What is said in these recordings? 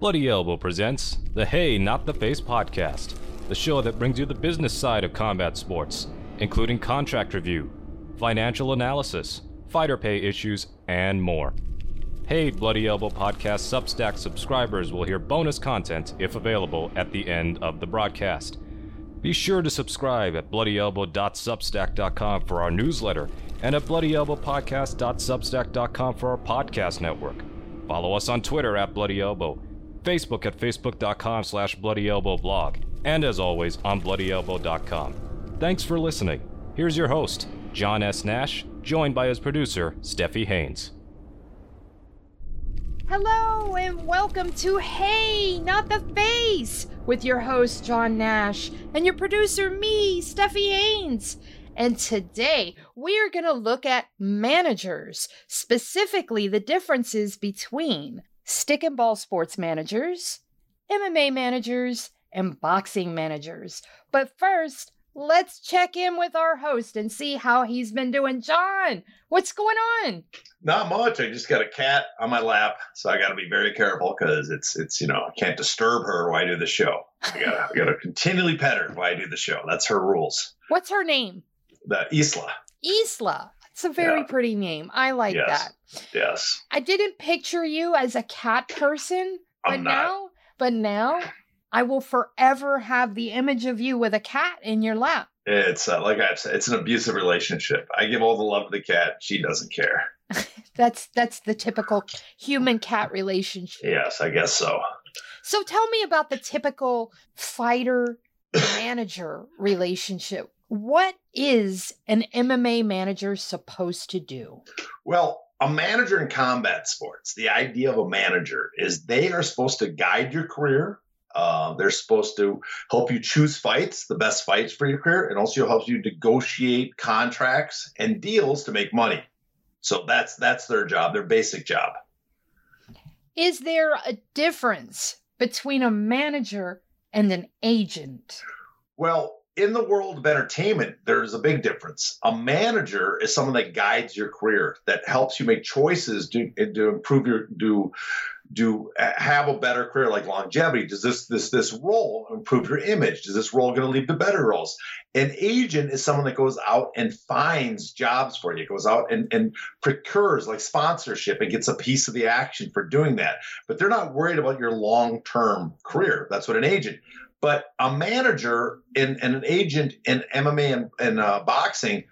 Bloody Elbow presents the Hey Not the Face podcast, the show that brings you the business side of combat sports, including contract review, financial analysis, fighter pay issues, and more. Hey Bloody Elbow podcast Substack subscribers will hear bonus content if available at the end of the broadcast. Be sure to subscribe at bloodyelbow.substack.com for our newsletter and at bloodyelbowpodcast.substack.com for our podcast network. Follow us on Twitter at Bloody Elbow, Facebook at facebook.com slash bloodyelbowblog, and as always on bloodyelbow.com. Thanks for listening. Here's your host, John S. Nash, joined by his producer, Stephie Haynes. Hello and welcome to Hey, Not the Face with your host, John Nash, and your producer, me, Stephie Haynes. And today we are going to look at managers, specifically the differences between stick and ball sports managers, MMA managers, and boxing managers. But first, let's check in with our host and see how he's been doing. John, what's going on? Not much. I just got a cat on my lap, so I got to be very careful because it's it's you know I can't disturb her while I do the show. I gotta I gotta continually pet her while I do the show. That's her rules. What's her name? The Isla. Isla. It's a very Yeah. pretty name. I like Yes. that. Yes, I didn't picture you as a cat person, but now, but now I will forever have the image of you with a cat in your lap. It's uh, like I've said, it's an abusive relationship. I give all the love to the cat. She doesn't care. That's that's the typical human cat relationship. Yes, I guess so. So tell me about the typical fighter manager relationship. What is an MMA manager supposed to do? Well, a manager in combat sports, the idea of a manager is they are supposed to guide your career. Uh, they're supposed to help you choose fights, the best fights for your career, and also helps you negotiate contracts and deals to make money. So that's that's their job, their basic job. Is there a difference between a manager and an agent? Well, in the world of entertainment, there's a big difference. A manager is someone that guides your career, that helps you make choices to, to improve your do do uh, have a better career, like longevity. Does this this this role improve your image? Does this role going to lead to better roles? An agent is someone that goes out and finds jobs for you, goes out and, and procures like sponsorship and gets a piece of the action for doing that. But they're not worried about your long term career. That's what an agent. But a manager and, and an agent in MMA and, and uh, boxing,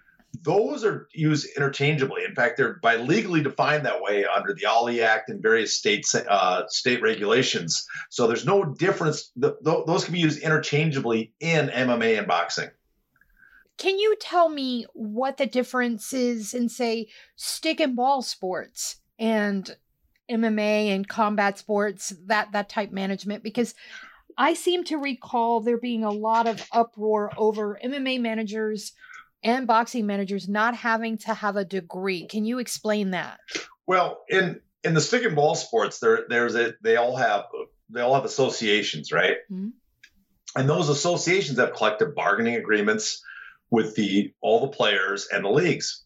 those are used interchangeably. In fact, they're by legally defined that way under the Ali Act and various states uh, state regulations. So there's no difference. Th- th- those can be used interchangeably in MMA and boxing. Can you tell me what the difference is in, say, stick and ball sports and MMA and combat sports, that that type management? Because I seem to recall there being a lot of uproar over MMA managers and boxing managers not having to have a degree. Can you explain that? Well, in in the stick and ball sports, there there's a they all have they all have associations, right? Mhm. And those associations have collective bargaining agreements with the all the players and the leagues.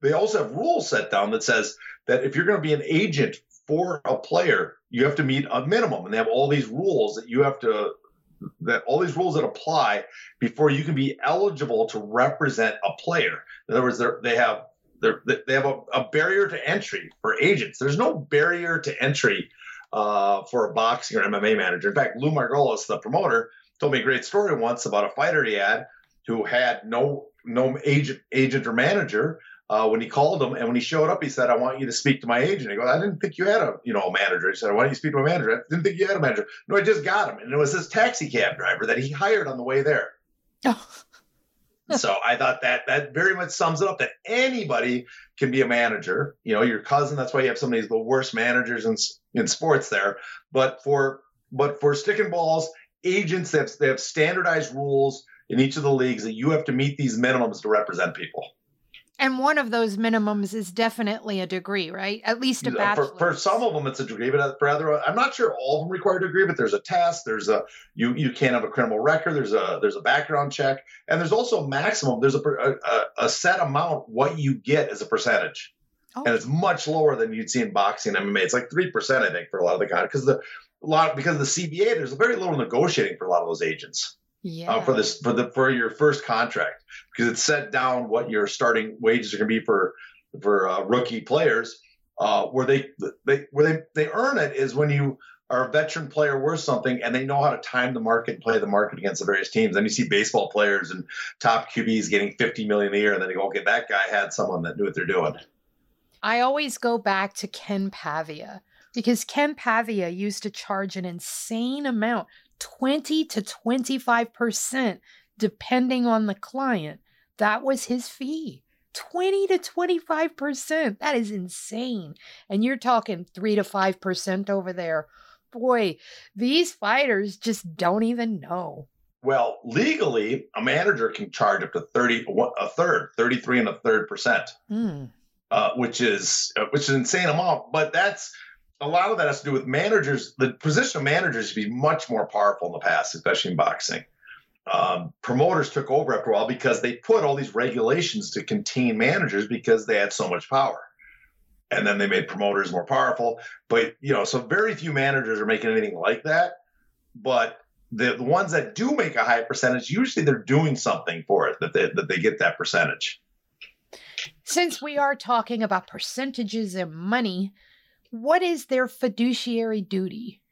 They also have rules set down that says that if you're going to be an agent for a player, you have to meet a minimum, and they have all these rules that you have to that all these rules that apply before you can be eligible to represent a player. In other words, they're, have they have a, a barrier to entry for agents. There's no barrier to entry uh, for a boxing or MMA manager. In fact, Lou Margolis, the promoter, told me a great story once about a fighter he had who had no no agent agent or manager. Uh, when he called him and when he showed up, he said, "I want you to speak to my agent." He goes, "I didn't think you had a you know a manager." He said, "Why don't you speak to my manager?" I didn't think you had a manager. No, I just got him, and it was his taxi cab driver that he hired on the way there. Oh, so I thought that that very much sums it up that anybody can be a manager. You know, your cousin. That's why you have some of these the worst managers in in sports there. But for but for stick and balls, agents they have, they have standardized rules in each of the leagues that you have to meet these minimums to represent people. And one of those minimums is definitely a degree, right? At least a Uh, bachelor. For, for some of them, it's a degree, but for other, I'm not sure all of them require a degree. But there's a test. There's a you you can't have a criminal record. There's a there's a background check, and there's also a maximum. There's a a, a, set amount what you get as a percentage, Oh. and it's much lower than you'd see in boxing MMA. It's like three percent, I think, for a lot of the guys because the a lot because of the CBA. There's a very little negotiating for a lot of those agents. Yeah. Uh, for this for the for your first contract because it's set down what your starting wages are going to be for for uh, rookie players. Uh, where they they where they they earn it is when you are a veteran player worth something and they know how to time the market and play the market against the various teams. Then you see baseball players and top QBs getting 50 million a year, and then you go, okay, that guy had someone that knew what they're doing. I always go back to Ken Pavia because Ken Pavia used to charge an insane amount 20 to 25%, depending on the client. That was his fee. 20 to 25%. That is insane. And you're talking 3 to 5% over there. Boy, these fighters just don't even know. Well, legally, a manager can charge up to 30, a third, 33 and a third percent, Mm. uh, which is uh, which is an insane amount. But that's a lot of that has to do with managers. The position of managers to be much more powerful in the past, especially in boxing. Um, promoters took over after a while because they put all these regulations to contain managers because they had so much power. And then they made promoters more powerful. But, you know, so very few managers are making anything like that. But the, the ones that do make a high percentage, usually they're doing something for it that they, that they get that percentage. Since we are talking about percentages and money, what is their fiduciary duty?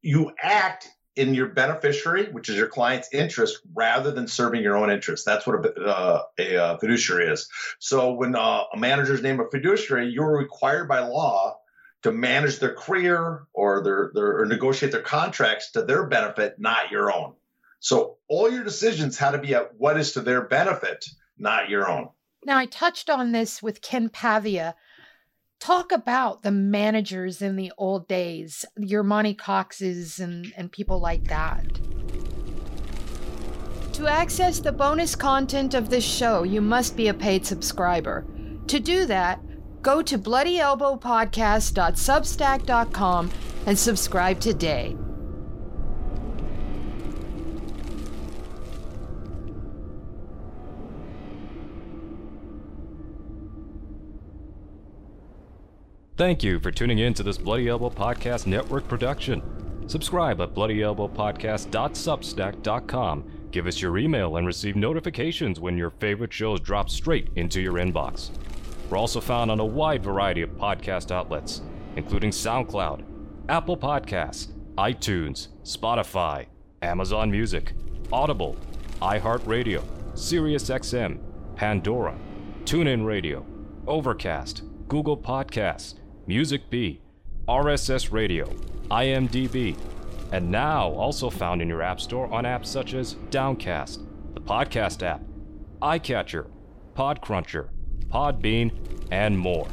You act in your beneficiary, which is your client's interest, rather than serving your own interest. That's what a, uh, a, uh, fiduciary is. So when uh, a manager's named a fiduciary, you're required by law to manage their career or their, their or negotiate their contracts to their benefit, not your own. So all your decisions had to be at what is to their benefit, not your own. Now, I touched on this with Ken Pavia. Talk about the managers in the old days, your Monte Coxes and, and people like that. To access the bonus content of this show, you must be a paid subscriber. To do that, go to bloodyelbowpodcast.substack.com and subscribe today. Thank you for tuning in to this Bloody Elbow Podcast Network production. Subscribe at bloodyelbowpodcast.substack.com. Give us your email and receive notifications when your favorite shows drop straight into your inbox. We're also found on a wide variety of podcast outlets, including SoundCloud, Apple Podcasts, iTunes, Spotify, Amazon Music, Audible, iHeartRadio, SiriusXM, Pandora, TuneIn Radio, Overcast, Google Podcasts, Music B, RSS Radio, IMDb, and now also found in your App Store on apps such as Downcast, the Podcast app, iCatcher, Podcruncher, Podbean, and more.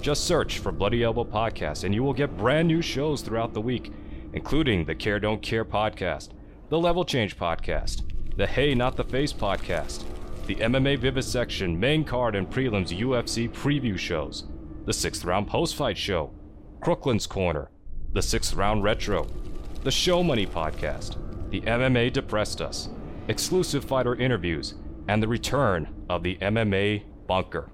Just search for Bloody Elbow Podcast and you will get brand new shows throughout the week, including the Care Don't Care podcast, the Level Change podcast, the Hey Not the Face podcast, the MMA Vivisection main card and prelims UFC preview shows, the sixth round post fight show, Crooklyn's Corner, the sixth round retro, the Show Money podcast, the MMA Depressed Us, exclusive fighter interviews, and the return of the MMA Bunker.